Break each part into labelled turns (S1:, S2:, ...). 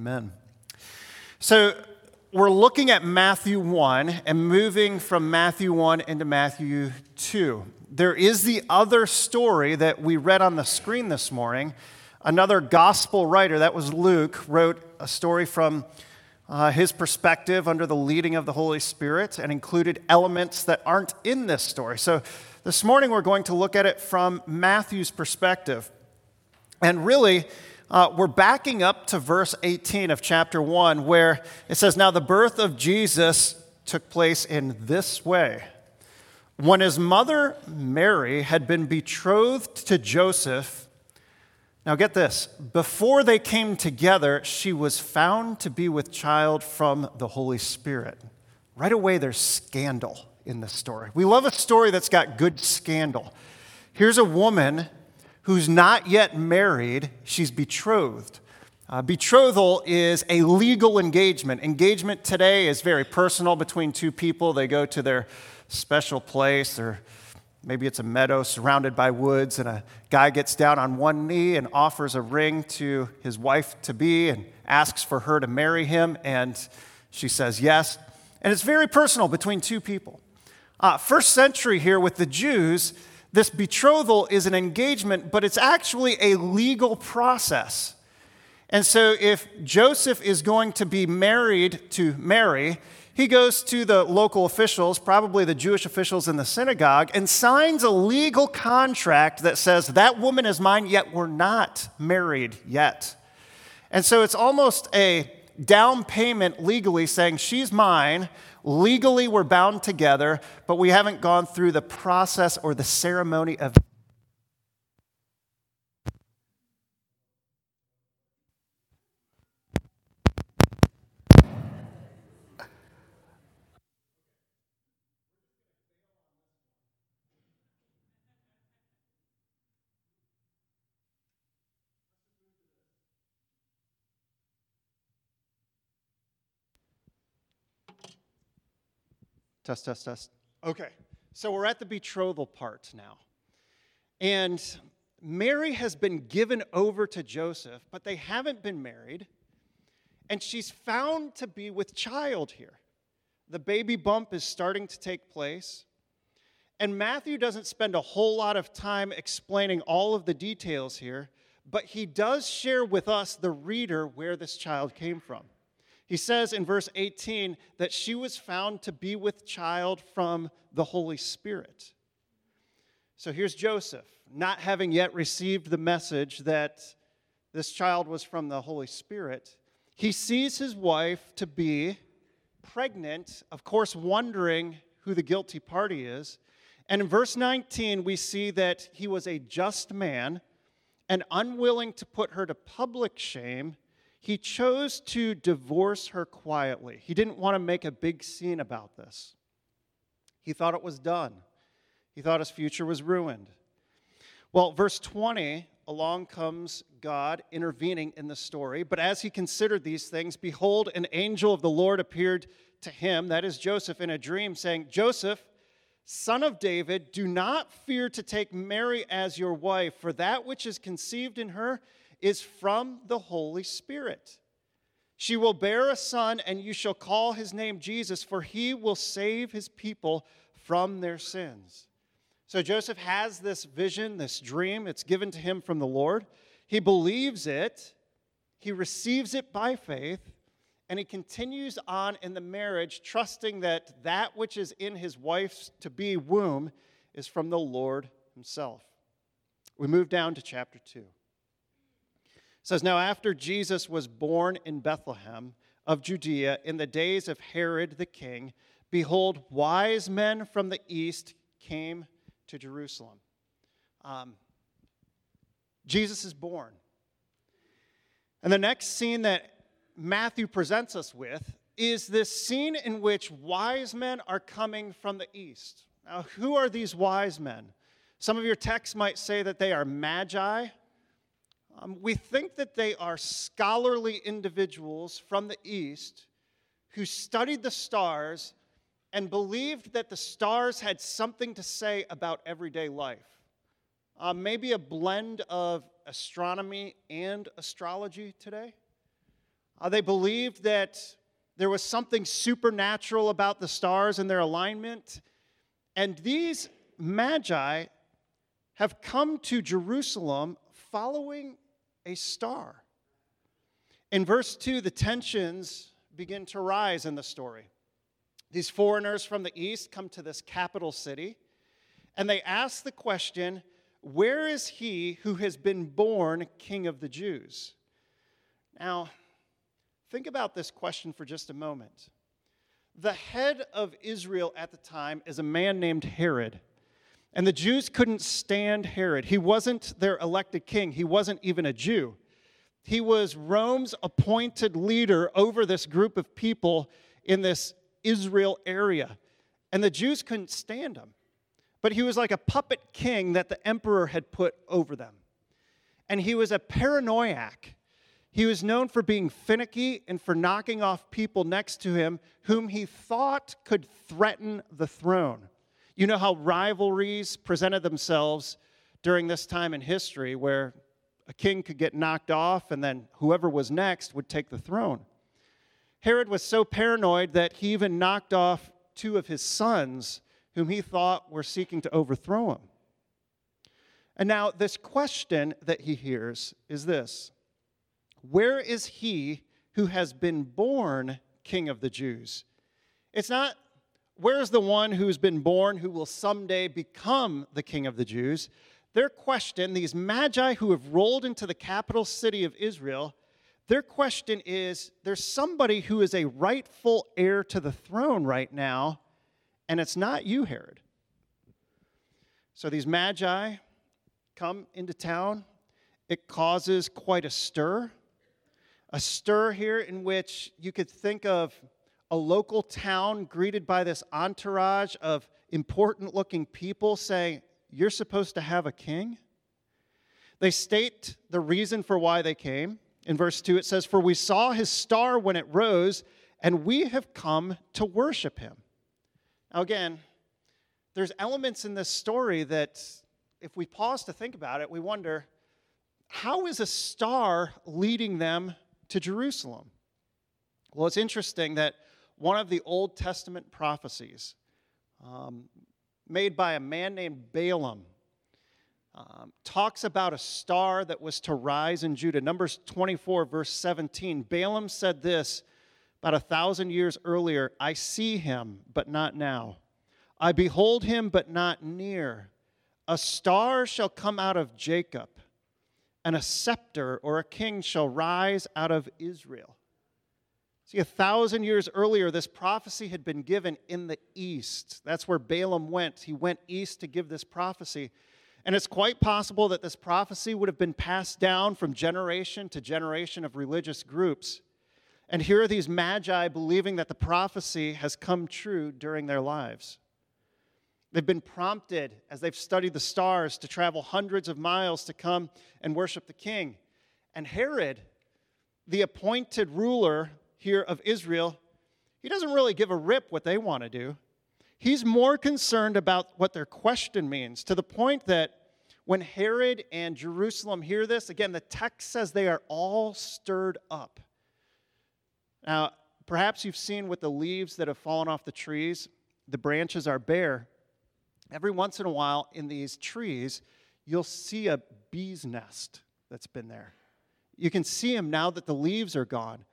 S1: Amen. So we're looking at Matthew 1 and moving from Matthew 1 into Matthew 2. There is the other story that we read on the screen this morning. Another gospel writer, that was Luke, wrote a story from uh, his perspective under the leading of the Holy Spirit and included elements that aren't in this story. So this morning we're going to look at it from Matthew's perspective. And really, uh, we're backing up to verse 18 of chapter 1, where it says, Now the birth of Jesus took place in this way. When his mother Mary had been betrothed to Joseph, now get this, before they came together, she was found to be with child from the Holy Spirit. Right away, there's scandal in this story. We love a story that's got good scandal. Here's a woman who's not yet married, she's betrothed. Uh, betrothal is a legal engagement. Engagement today is very personal between two people. They go to their special place, or maybe it's a meadow surrounded by woods, and a guy gets down on one knee and offers a ring to his wife to be and asks for her to marry him, and she says yes. And it's very personal between two people. Uh, first century here with the Jews, this betrothal is an engagement, but it's actually a legal process. And so, if Joseph is going to be married to Mary, he goes to the local officials, probably the Jewish officials in the synagogue, and signs a legal contract that says, That woman is mine, yet we're not married yet. And so, it's almost a down payment legally saying, She's mine, Legally, we're bound together, but we haven't gone through the process or the ceremony of Test, test, test. Okay, so we're at the betrothal part now. And Mary has been given over to Joseph, but they haven't been married. And she's found to be with child here. The baby bump is starting to take place. And Matthew doesn't spend a whole lot of time explaining all of the details here, but he does share with us, the reader, where this child came from. He says in verse 18 that she was found to be with child from the Holy Spirit. So here's Joseph, not having yet received the message that this child was from the Holy Spirit. He sees his wife to be pregnant, of course, wondering who the guilty party is. And in verse 19, we see that he was a just man and unwilling to put her to public shame he chose to divorce her quietly. He didn't want to make a big scene about this. He thought it was done, he thought his future was ruined. Well, verse 20, along comes God intervening in the story. But as he considered these things, behold, an angel of the Lord appeared to him, that is Joseph, in a dream, saying, Joseph, son of David, do not fear to take Mary as your wife, for that which is conceived in her is from the Holy Spirit. She will bear a son, and you shall call his name Jesus, for he will save his people from their sins. So Joseph has this vision, this dream. It's given to him from the Lord. He believes it, he receives it by faith, and he continues on in the marriage, trusting that that which is in his wife's to be womb is from the Lord himself. We move down to chapter 2 says, Now after Jesus was born in Bethlehem of Judea in the days of Herod the king, behold, wise men from the east came to Jerusalem. Um, Jesus is born. And the next scene that Matthew presents us with is this scene in which wise men are coming from the east. Now, who are these wise men? Some of your texts might say that they are magi, um, we think that they are scholarly individuals from the East who studied the stars and believed that the stars had something to say about everyday life. Uh, maybe a blend of astronomy and astrology today. Uh, they believed that there was something supernatural about the stars and their alignment. And these magi have come to Jerusalem following a star. In verse 2, the tensions begin to rise in the story. These foreigners from the east come to this capital city and they ask the question Where is he who has been born king of the Jews? Now, think about this question for just a moment. The head of Israel at the time is a man named Herod. And the Jews couldn't stand Herod. He wasn't their elected king, he wasn't even a Jew. He was Rome's appointed leader over this group of people in this Israel area. And the Jews couldn't stand him. But he was like a puppet king that the emperor had put over them. And he was a paranoiac. He was known for being finicky and for knocking off people next to him whom he thought could threaten the throne. You know how rivalries presented themselves during this time in history where a king could get knocked off and then whoever was next would take the throne. Herod was so paranoid that he even knocked off two of his sons whom he thought were seeking to overthrow him. And now, this question that he hears is this Where is he who has been born king of the Jews? It's not, where's the one who's been born who will someday become the king of the Jews? Their question, these magi who have rolled into the capital city of Israel, their question is there's somebody who is a rightful heir to the throne right now, and it's not you, Herod. So these magi come into town. It causes quite a stir. A stir here in which you could think of a local town greeted by this entourage of important looking people saying, You're supposed to have a king? They state the reason for why they came. In verse 2, it says, For we saw his star when it rose, and we have come to worship him. Now, again, there's elements in this story that, if we pause to think about it, we wonder how is a star leading them to Jerusalem? Well, it's interesting that one of the Old Testament prophecies um, made by a man named Balaam um, talks about a star that was to rise in Judah. Numbers 24, verse 17. Balaam said this about a thousand years earlier I see him, but not now. I behold him, but not near. A star shall come out of Jacob, and a scepter or a king shall rise out of Israel. See, a thousand years earlier, this prophecy had been given in the east. That's where Balaam went. He went east to give this prophecy. And it's quite possible that this prophecy would have been passed down from generation to generation of religious groups. And here are these magi believing that the prophecy has come true during their lives. They've been prompted, as they've studied the stars, to travel hundreds of miles to come and worship the king. And Herod, the appointed ruler here of Israel, he doesn't really give a rip what they want to do. He's more concerned about what their question means, to the point that when Herod and Jerusalem hear this, again, the text says they are all stirred up. Now, perhaps you've seen with the leaves that have fallen off the trees, the branches are bare. Every once in a while in these trees, you'll see a bee's nest that's been there. You can see them now that the leaves are gone.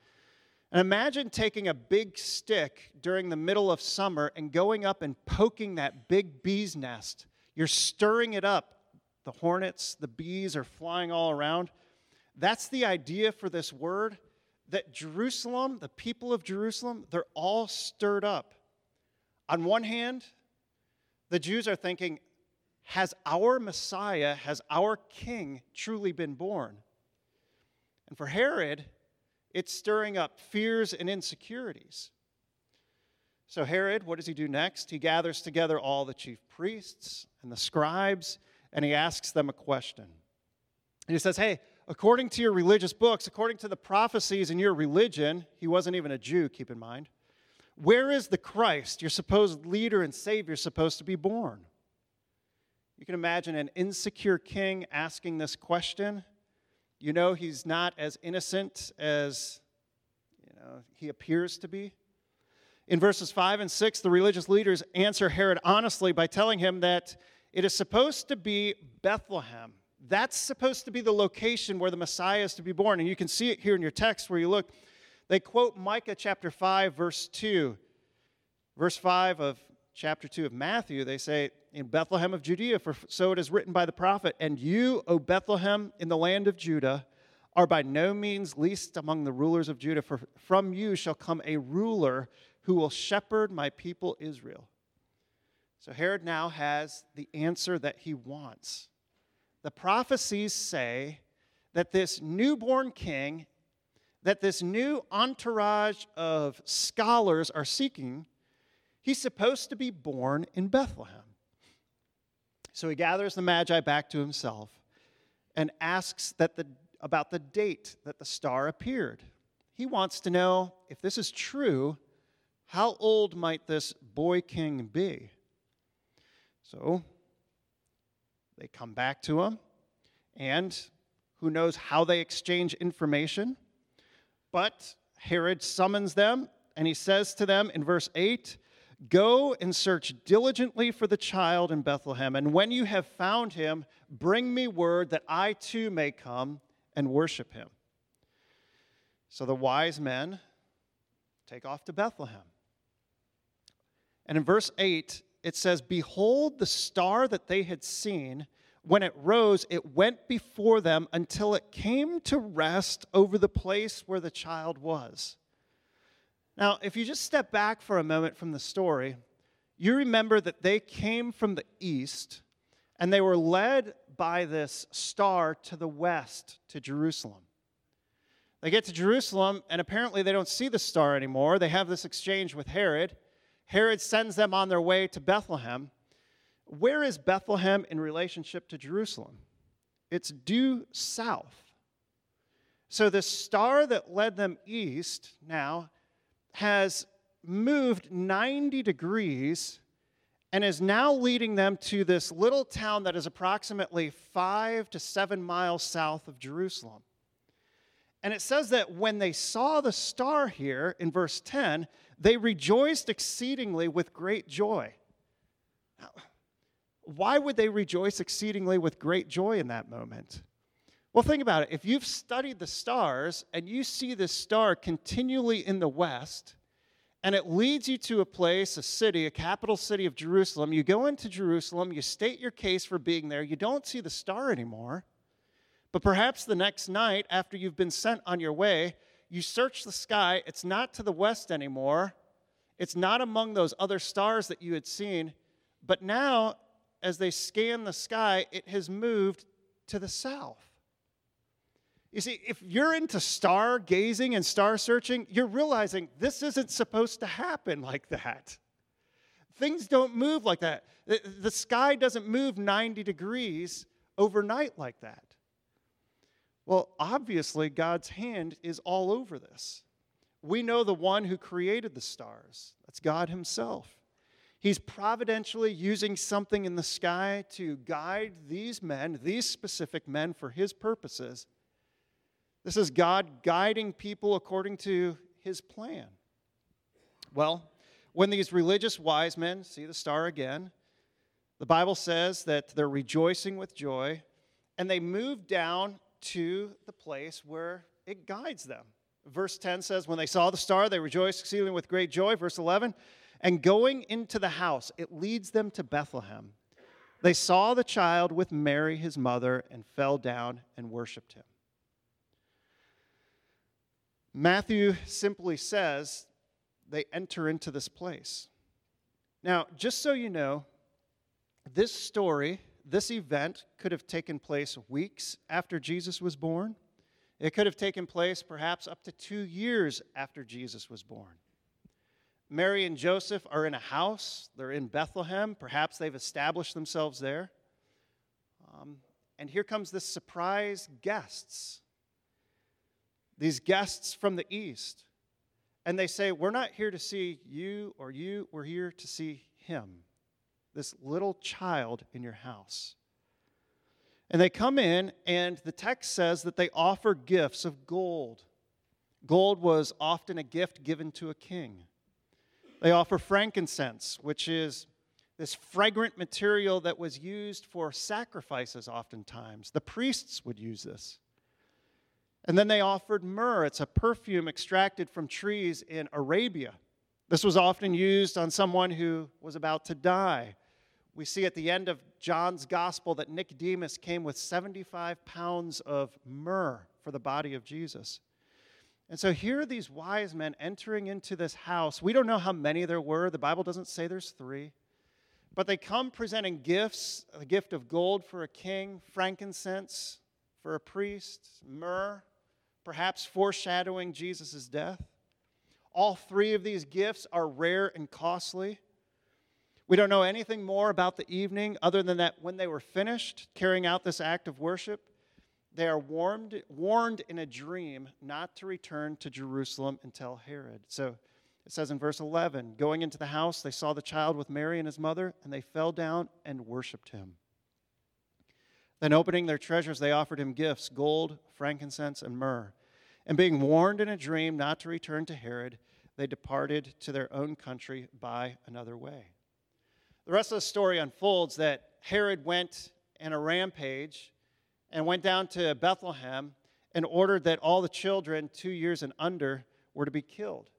S1: And imagine taking a big stick during the middle of summer and going up and poking that big bee's nest. You're stirring it up. The hornets, the bees are flying all around. That's the idea for this word that Jerusalem, the people of Jerusalem, they're all stirred up. On one hand, the Jews are thinking, has our Messiah, has our king truly been born? And for Herod, it's stirring up fears and insecurities. So, Herod, what does he do next? He gathers together all the chief priests and the scribes, and he asks them a question. And he says, Hey, according to your religious books, according to the prophecies in your religion, he wasn't even a Jew, keep in mind, where is the Christ, your supposed leader and Savior, supposed to be born? You can imagine an insecure king asking this question. You know he's not as innocent as you know, he appears to be. In verses 5 and 6, the religious leaders answer Herod honestly by telling him that it is supposed to be Bethlehem. That's supposed to be the location where the Messiah is to be born. And you can see it here in your text where you look. They quote Micah chapter 5, verse 2. Verse 5 of chapter 2 of Matthew, they say, In Bethlehem of Judea, for so it is written by the prophet, And you, O Bethlehem, in the land of Judah, are by no means least among the rulers of Judah, for from you shall come a ruler who will shepherd my people Israel. So Herod now has the answer that he wants. The prophecies say that this newborn king, that this new entourage of scholars are seeking, he's supposed to be born in Bethlehem. So he gathers the Magi back to himself and asks that the about the date that the star appeared. He wants to know if this is true, how old might this boy king be? So they come back to him, and who knows how they exchange information. But Herod summons them, and he says to them in verse 8 Go and search diligently for the child in Bethlehem, and when you have found him, bring me word that I too may come and worship him. So the wise men take off to Bethlehem. And in verse 8, it says, Behold, the star that they had seen, when it rose, it went before them until it came to rest over the place where the child was. Now, if you just step back for a moment from the story, you remember that they came from the east and they were led by this star to the west to Jerusalem. They get to Jerusalem, and apparently they don't see the star anymore. They have this exchange with Herod. Herod sends them on their way to Bethlehem. Where is Bethlehem in relationship to Jerusalem? It's due south. So the star that led them east now has moved 90 degrees and is now leading them to this little town that is approximately five to seven miles south of Jerusalem. And it says that when they saw the star here in verse 10, they rejoiced exceedingly with great joy. Now, why would they rejoice exceedingly with great joy in that moment? Well, think about it. If you've studied the stars and you see this star continually in the west, and it leads you to a place, a city, a capital city of Jerusalem. You go into Jerusalem, you state your case for being there, you don't see the star anymore. But perhaps the next night, after you've been sent on your way, you search the sky, it's not to the west anymore, it's not among those other stars that you had seen, but now, as they scan the sky, it has moved to the south. You see, if you're into star gazing and star searching, you're realizing this isn't supposed to happen like that. Things don't move like that. The, sky doesn't move 90 degrees overnight like that. Well, obviously, God's hand is all over this. We know the one who created the stars, that's God Himself. He's providentially using something in the sky to guide these men, these specific men, for His purposes this is God guiding people according to his plan. Well, when these religious wise men see the star again, the Bible says that they're rejoicing with joy and they move down to the place where it guides them. Verse 10 says, When they saw the star, they rejoiced exceedingly with great joy. Verse 11, and going into the house, it leads them to Bethlehem. They saw the child with Mary, his mother, and fell down and worshiped him. Matthew simply says they enter into this place. Now, just so you know, this story, this event could have taken place weeks after Jesus was born. It could have taken place perhaps up to two years after Jesus was born. Mary and Joseph are in a house, they're in Bethlehem. Perhaps they've established themselves there. Um, and here comes this surprise guests these guests from the east. And they say, We're not here to see you or you, we're here to see him, this little child in your house. And they come in, and the text says that they offer gifts of gold Gold was often a gift given to a king. They offer frankincense, which is this fragrant material that was used for sacrifices oftentimes. The priests would use this. And then they offered myrrh. It's a perfume extracted from trees in Arabia. This was often used on someone who was about to die. We see at the end of John's gospel that Nicodemus came with 75 pounds of myrrh for the body of Jesus. And so here are these wise men entering into this house. We don't know how many there were. The Bible doesn't say there's three. But they come presenting gifts a gift of gold for a king, frankincense for a priest, myrrh, perhaps foreshadowing Jesus' death. All three of these gifts are rare and costly. We don't know anything more about the evening other than that when they were finished carrying out this act of worship, they are warned, warned in a dream not to return to Jerusalem until Herod. So it says in verse 11 Going into the house, they saw the child with Mary and his mother, and they fell down and worshiped him. Then, opening their treasures, they offered him gifts gold, frankincense, and myrrh. And being warned in a dream not to return to Herod, they departed to their own country by another way. The rest of the story unfolds that Herod went in a rampage and went down to Bethlehem and ordered that all the children two years and under were to be killed.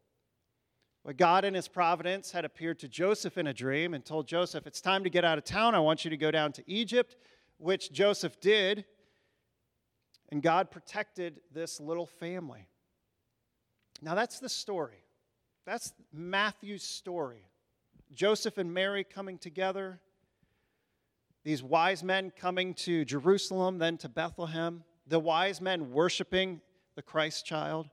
S1: But God, in his providence, had appeared to Joseph in a dream and told Joseph, It's time to get out of town. I want you to go down to Egypt, which Joseph did. And God protected this little family. Now, that's the story. That's Matthew's story. Joseph and Mary coming together, these wise men coming to Jerusalem, then to Bethlehem, the wise men worshiping the Christ child.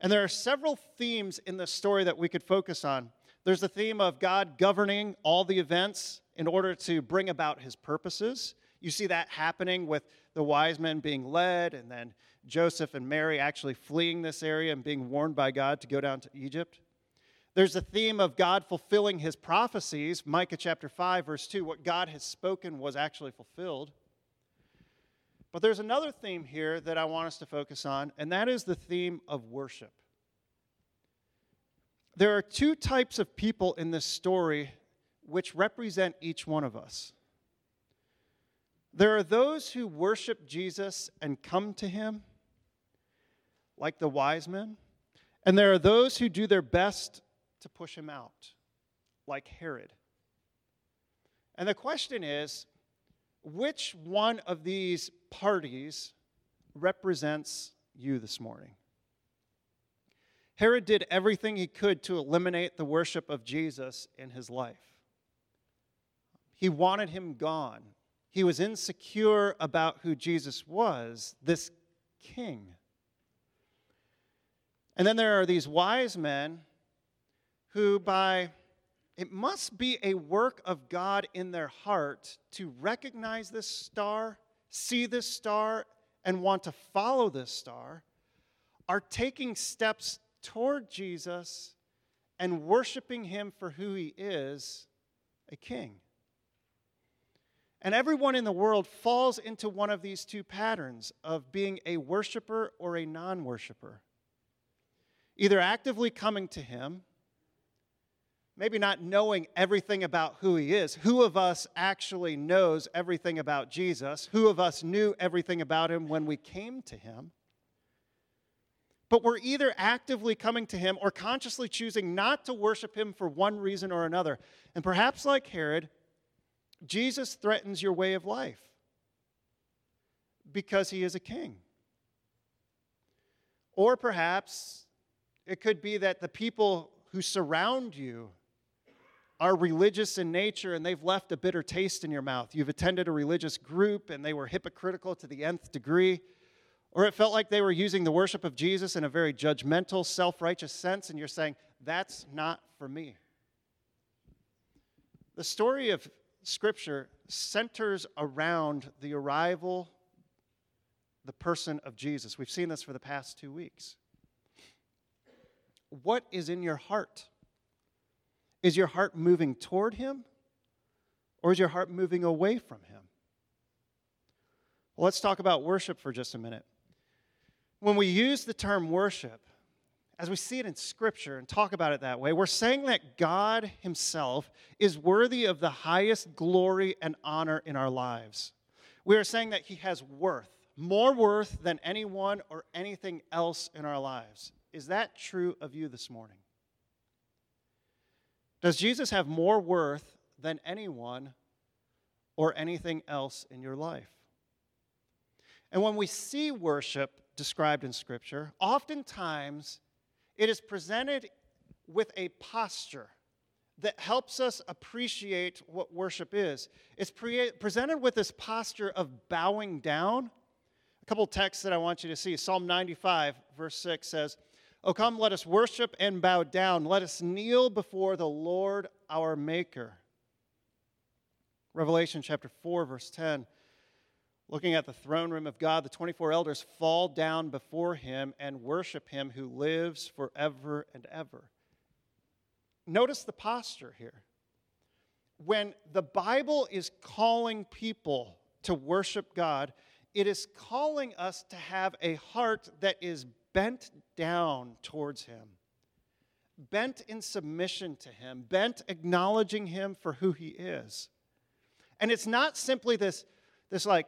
S1: And there are several themes in this story that we could focus on. There's the theme of God governing all the events in order to bring about his purposes. You see that happening with the wise men being led, and then Joseph and Mary actually fleeing this area and being warned by God to go down to Egypt. There's a theme of God fulfilling his prophecies. Micah chapter 5, verse 2, what God has spoken was actually fulfilled. But there's another theme here that I want us to focus on, and that is the theme of worship. There are two types of people in this story which represent each one of us. There are those who worship Jesus and come to him, like the wise men, and there are those who do their best to push him out, like Herod. And the question is which one of these parties represents you this morning? Herod did everything he could to eliminate the worship of Jesus in his life. He wanted him gone. He was insecure about who Jesus was, this king. And then there are these wise men who, by it must be a work of God in their heart to recognize this star, see this star, and want to follow this star, are taking steps toward Jesus and worshiping him for who he is a king. And everyone in the world falls into one of these two patterns of being a worshiper or a non worshiper. Either actively coming to him maybe not knowing everything about who he is. Who of us actually knows everything about Jesus? Who of us knew everything about him when we came to him? But we're either actively coming to him or consciously choosing not to worship him for one reason or another. And perhaps, like Herod, Jesus threatens your way of life because he is a king. Or perhaps it could be that the people who surround you are religious in nature and they've left a bitter taste in your mouth. You've attended a religious group and they were hypocritical to the nth degree. Or it felt like they were using the worship of Jesus in a very judgmental, self righteous sense, and you're saying, that's not for me. The story of Scripture centers around the arrival, the person of Jesus. We've seen this for the past two weeks. What is in your heart? Is your heart moving toward Him or is your heart moving away from Him? Well, let's talk about worship for just a minute. When we use the term worship, as we see it in Scripture and talk about it that way, we're saying that God Himself is worthy of the highest glory and honor in our lives. We are saying that He has worth, more worth than anyone or anything else in our lives. Is that true of you this morning? Does Jesus have more worth than anyone or anything else in your life? And when we see worship described in Scripture, oftentimes it is presented with a posture that helps us appreciate what worship is. It's pre- presented with this posture of bowing down. A couple texts that I want you to see. Psalm 95, verse 6 says, Oh, come, let us worship and bow down. Let us kneel before the Lord our Maker. Revelation chapter 4, verse 10. Looking at the throne room of God, the 24 elders fall down before him and worship him who lives forever and ever. Notice the posture here. When the Bible is calling people to worship God, it is calling us to have a heart that is bent down towards Him, bent in submission to Him, bent acknowledging Him for who He is. And it's not simply this, this like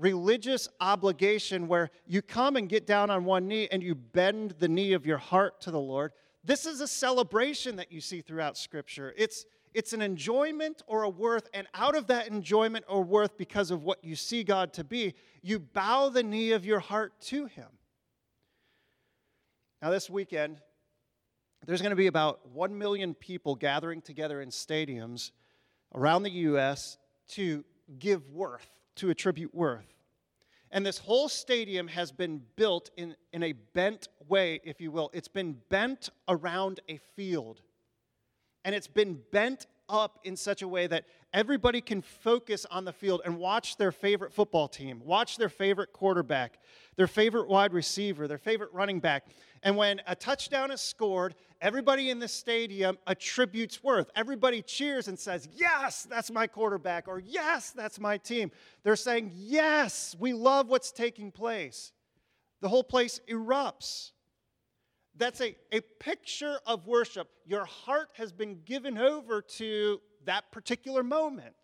S1: religious obligation where you come and get down on one knee and you bend the knee of your heart to the Lord. This is a celebration that you see throughout Scripture. It's, it's an enjoyment or a worth, and out of that enjoyment or worth, because of what you see God to be, you bow the knee of your heart to Him. Now, this weekend, there's going to be about 1 million people gathering together in stadiums around the U.S. to give worth to attribute worth. And this whole stadium has been built in, in a bent way, if you will. It's been bent around a field. And it's been bent up in such a way that everybody can focus on the field and watch their favorite football team, watch their favorite quarterback, their favorite wide receiver, their favorite running back. And when a touchdown is scored, everybody in the stadium attributes worth. Everybody cheers and says, Yes, that's my quarterback, or Yes, that's my team. They're saying, Yes, we love what's taking place. The whole place erupts. That's a, a picture of worship. Your heart has been given over to that particular moment.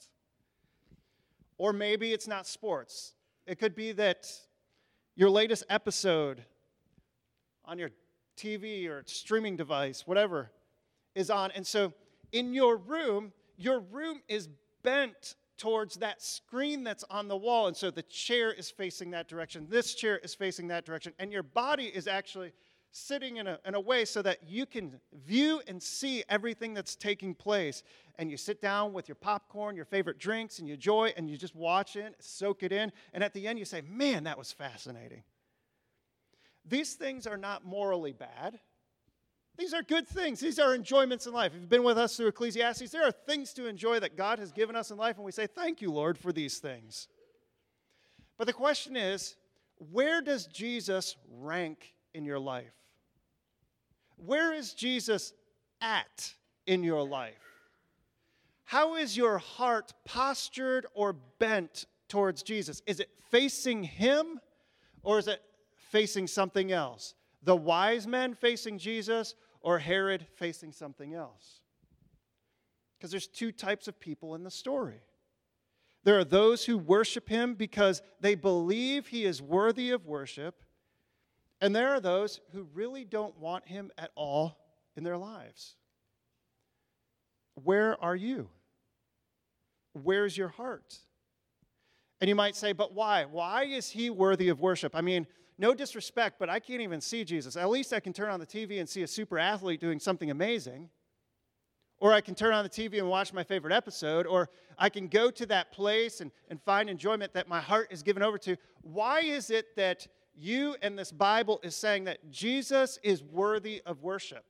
S1: Or maybe it's not sports. It could be that your latest episode on your TV or streaming device, whatever, is on. And so in your room, your room is bent towards that screen that's on the wall. And so the chair is facing that direction, this chair is facing that direction, and your body is actually sitting in a, in a way so that you can view and see everything that's taking place. And you sit down with your popcorn, your favorite drinks, and you enjoy, and you just watch it, soak it in. And at the end, you say, Man, that was fascinating. These things are not morally bad. These are good things. These are enjoyments in life. If you've been with us through Ecclesiastes, there are things to enjoy that God has given us in life, and we say, Thank you, Lord, for these things. But the question is, where does Jesus rank in your life? Where is Jesus at in your life? How is your heart postured or bent towards Jesus? Is it facing Him or is it facing something else? The wise men facing Jesus or Herod facing something else? Because there's two types of people in the story. There are those who worship him because they believe he is worthy of worship, and there are those who really don't want him at all in their lives. Where are you? Where's your heart? And you might say, but why? Why is he worthy of worship? I mean, no disrespect, but I can't even see Jesus. At least I can turn on the TV and see a super athlete doing something amazing. Or I can turn on the TV and watch my favorite episode. Or I can go to that place and, and find enjoyment that my heart is given over to. Why is it that you and this Bible is saying that Jesus is worthy of worship?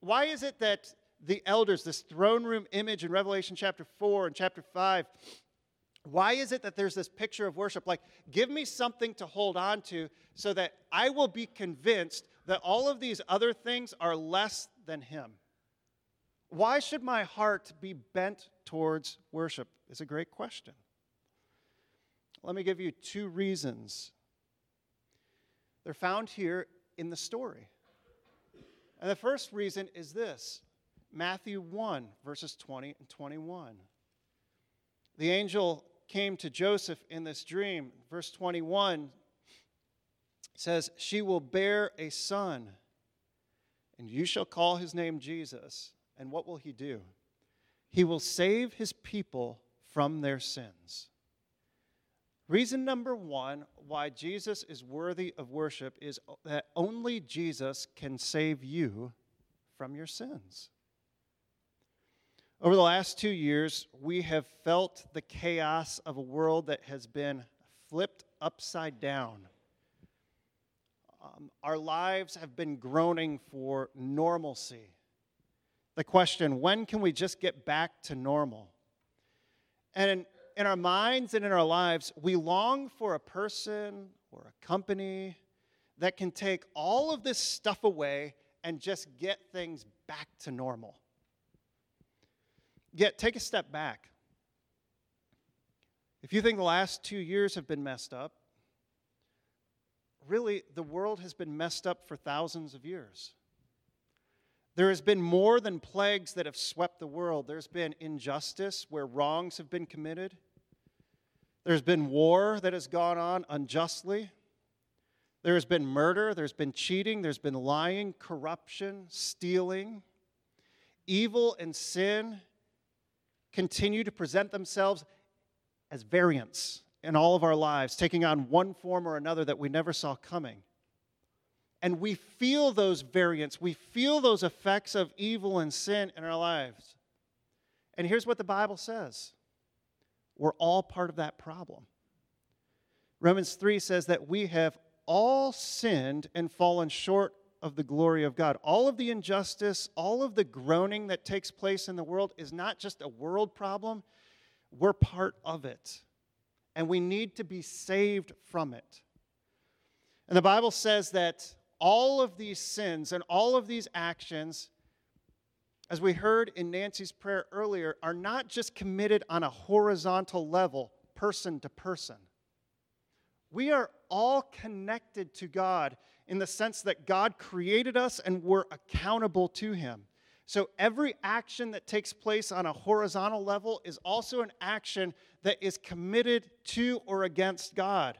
S1: Why is it that the elders, this throne room image in Revelation chapter 4 and chapter 5, why is it that there's this picture of worship? Like, give me something to hold on to so that I will be convinced that all of these other things are less than Him. Why should my heart be bent towards worship? Is a great question. Let me give you two reasons. They're found here in the story. And the first reason is this Matthew 1, verses 20 and 21. The angel came to Joseph in this dream. Verse 21 says, She will bear a son, and you shall call his name Jesus. And what will he do? He will save his people from their sins. Reason number one why Jesus is worthy of worship is that only Jesus can save you from your sins. Over the last two years, we have felt the chaos of a world that has been flipped upside down. Um, our lives have been groaning for normalcy. The question when can we just get back to normal? And in, in our minds and in our lives, we long for a person or a company that can take all of this stuff away and just get things back to normal. Yet, take a step back. If you think the last two years have been messed up, really, the world has been messed up for thousands of years. There has been more than plagues that have swept the world. There's been injustice where wrongs have been committed. There's been war that has gone on unjustly. There has been murder. There's been cheating. There's been lying, corruption, stealing. Evil and sin continue to present themselves as variants in all of our lives, taking on one form or another that we never saw coming. And we feel those variants, we feel those effects of evil and sin in our lives. And here's what the Bible says we're all part of that problem. Romans 3 says that we have all sinned and fallen short of the glory of God. All of the injustice, all of the groaning that takes place in the world is not just a world problem, we're part of it. And we need to be saved from it. And the Bible says that all of these sins and all of these actions, as we heard in Nancy's prayer earlier, are not just committed on a horizontal level, person to person. We are all connected to God in the sense that God created us and we're accountable to Him. So every action that takes place on a horizontal level is also an action that is committed to or against God.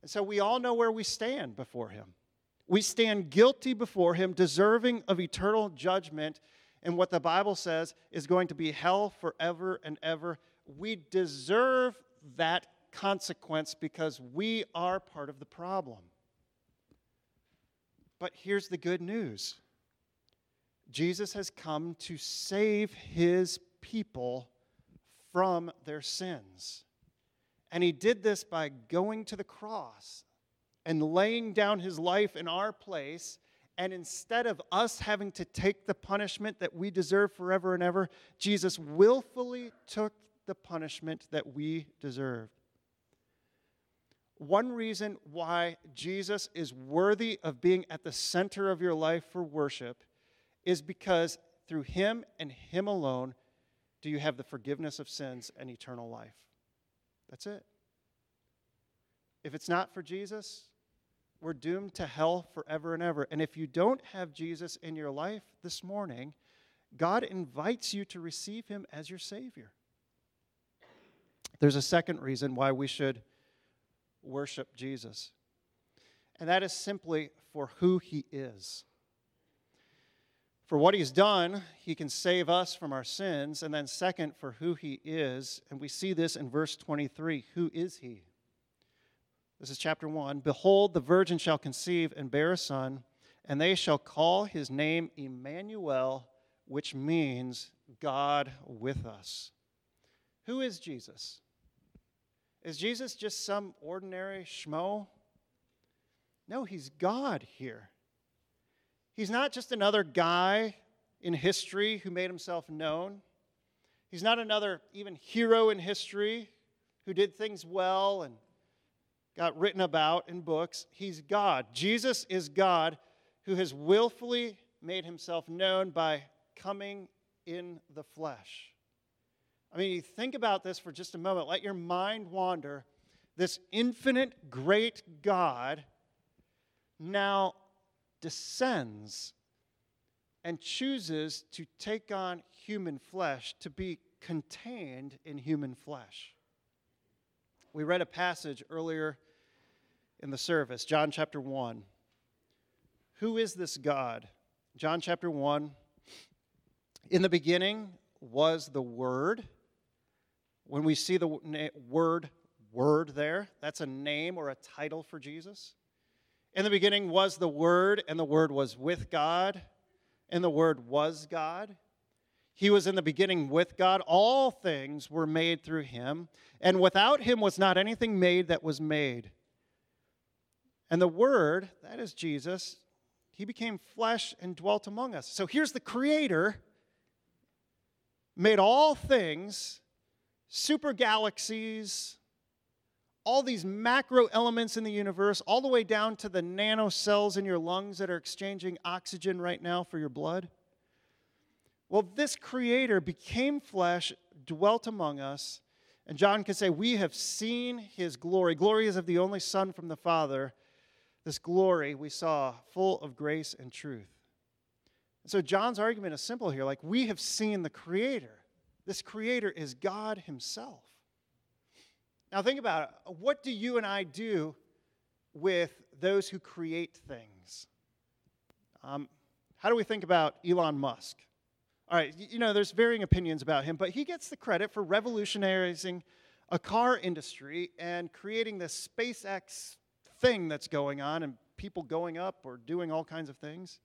S1: And so we all know where we stand before Him. We stand guilty before Him, deserving of eternal judgment, and what the Bible says is going to be hell forever and ever. We deserve that consequence because we are part of the problem. But here's the good news Jesus has come to save his people from their sins. And he did this by going to the cross and laying down his life in our place. And instead of us having to take the punishment that we deserve forever and ever, Jesus willfully took the punishment that we deserved. One reason why Jesus is worthy of being at the center of your life for worship is because through him and him alone do you have the forgiveness of sins and eternal life. That's it. If it's not for Jesus, we're doomed to hell forever and ever. And if you don't have Jesus in your life this morning, God invites you to receive him as your Savior. There's a second reason why we should worship Jesus. And that is simply for who he is. For what he's done, he can save us from our sins. And then, second, for who he is. And we see this in verse 23. Who is he? This is chapter 1. Behold, the virgin shall conceive and bear a son, and they shall call his name Emmanuel, which means God with us. Who is Jesus? Is Jesus just some ordinary schmo? No, he's God here. He's not just another guy in history who made himself known. He's not another even hero in history who did things well and got written about in books. He's God. Jesus is God who has willfully made himself known by coming in the flesh. I mean, think about this for just a moment. Let your mind wander. This infinite, great God now descends and chooses to take on human flesh, to be contained in human flesh. We read a passage earlier in the service, John chapter 1. Who is this God? John chapter 1. In the beginning was the Word. When we see the word word there, that's a name or a title for Jesus. In the beginning was the Word, and the Word was with God, and the Word was God. He was in the beginning with God. All things were made through him, and without him was not anything made that was made. And the Word, that is Jesus, he became flesh and dwelt among us. So here's the Creator, made all things, super galaxies, all these macro elements in the universe, all the way down to the nano cells in your lungs that are exchanging oxygen right now for your blood. Well, this creator became flesh, dwelt among us, and John can say, We have seen his glory. Glory is of the only Son from the Father. This glory we saw, full of grace and truth. so John's argument is simple here like, we have seen the creator. This creator is God himself. Now, think about it. What do you and I do with those who create things? Um, how do we think about Elon Musk? All right, you know, there's varying opinions about him, but he gets the credit for revolutionizing a car industry and creating this SpaceX thing that's going on and people going up or doing all kinds of things.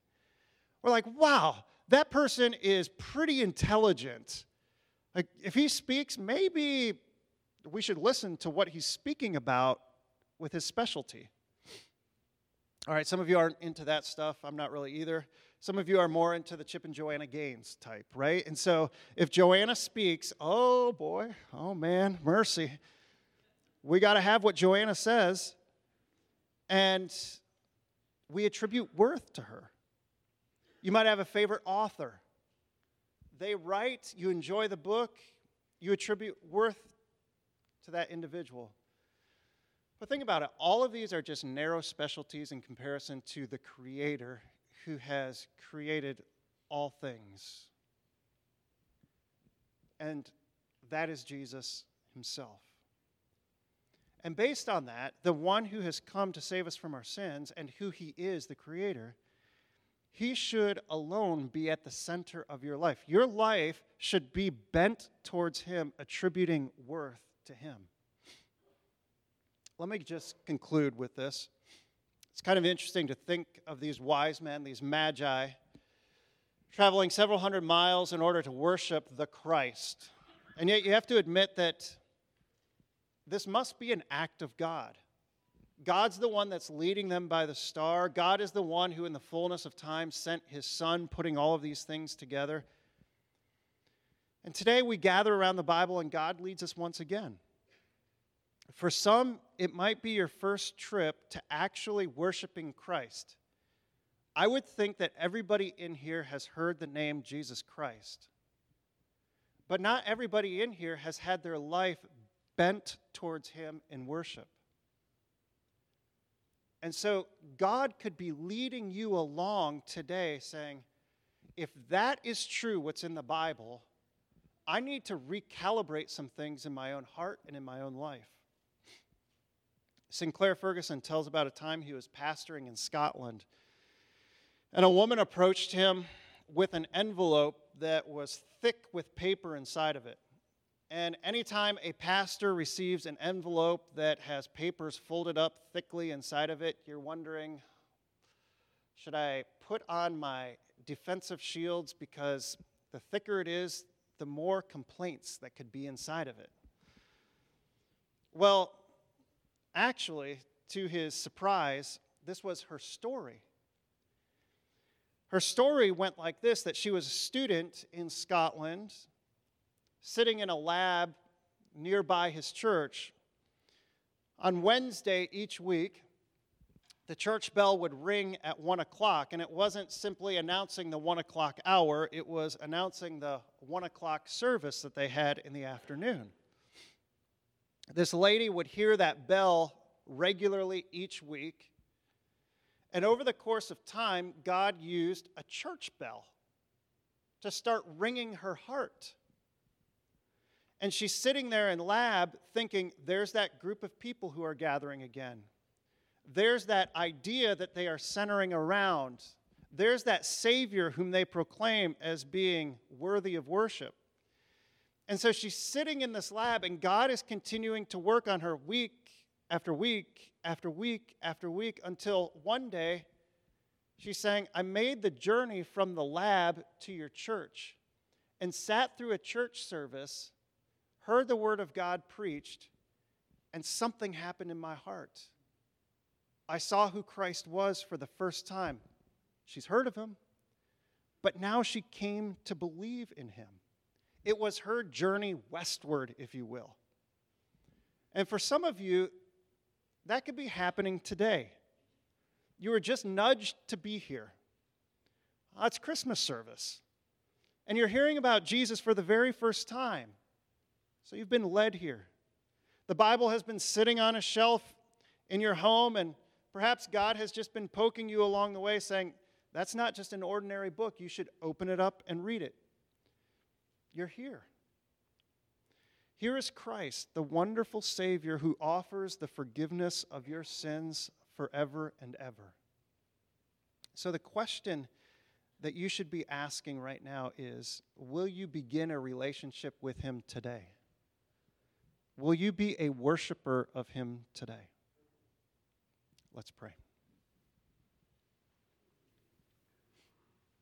S1: We're like, wow, that person is pretty intelligent. Like, if he speaks, maybe we should listen to what he's speaking about with his specialty. All right, some of you aren't into that stuff. I'm not really either. Some of you are more into the Chip and Joanna Gaines type, right? And so if Joanna speaks, oh boy, oh man, mercy. We got to have what Joanna says, and we attribute worth to her. You might have a favorite author. They write, you enjoy the book, you attribute worth to that individual. But think about it all of these are just narrow specialties in comparison to the Creator who has created all things. And that is Jesus Himself. And based on that, the one who has come to save us from our sins and who He is, the Creator, He should alone be at the center of your life. Your life should be bent towards Him, attributing worth to Him. Let me just conclude with this. It's kind of interesting to think of these wise men, these magi, traveling several hundred miles in order to worship the Christ. And yet you have to admit that this must be an act of God. God's the one that's leading them by the star. God is the one who, in the fullness of time, sent his son, putting all of these things together. And today we gather around the Bible and God leads us once again. For some, it might be your first trip to actually worshiping Christ. I would think that everybody in here has heard the name Jesus Christ. But not everybody in here has had their life bent towards Him in worship. And so God could be leading you along today saying, if that is true, what's in the Bible, I need to recalibrate some things in my own heart and in my own life. Sinclair Ferguson tells about a time he was pastoring in Scotland, and a woman approached him with an envelope that was thick with paper inside of it. And anytime a pastor receives an envelope that has papers folded up thickly inside of it, you're wondering should I put on my defensive shields because the thicker it is, the more complaints that could be inside of it. Well, actually, to his surprise, this was her story. Her story went like this that she was a student in Scotland, sitting in a lab nearby his church. On Wednesday each week, the church bell would ring at one o'clock, and it wasn't simply announcing the one o'clock hour, it was announcing the one o'clock service that they had in the afternoon. This lady would hear that bell regularly each week, And over the course of time, God used a church bell to start ringing her heart. And she's sitting there in lab thinking, there's that group of people who are gathering again. There's that idea that they are centering around. There's that Savior whom they proclaim as being worthy of worship. And so she's sitting in this lab, and God is continuing to work on her week after week after week after week until one day she's saying, I made the journey from the lab to your church and sat through a church service, heard the word of God preached, and something happened in my heart. I saw who Christ was for the first time. She's heard of him, but now she came to believe in him. It was her journey westward, if you will. And for some of you, that could be happening today. You were just nudged to be here. It's Christmas service. And you're hearing about Jesus for the very first time. So you've been led here. The Bible has been sitting on a shelf in your home, and perhaps God has just been poking you along the way, saying, That's not just an ordinary book. You should open it up and read it you're here. Here is Christ, the wonderful Savior who offers the forgiveness of your sins forever and ever. So, the question that you should be asking right now is Will you begin a relationship with Him today? Will you be a worshiper of Him today? Let's pray.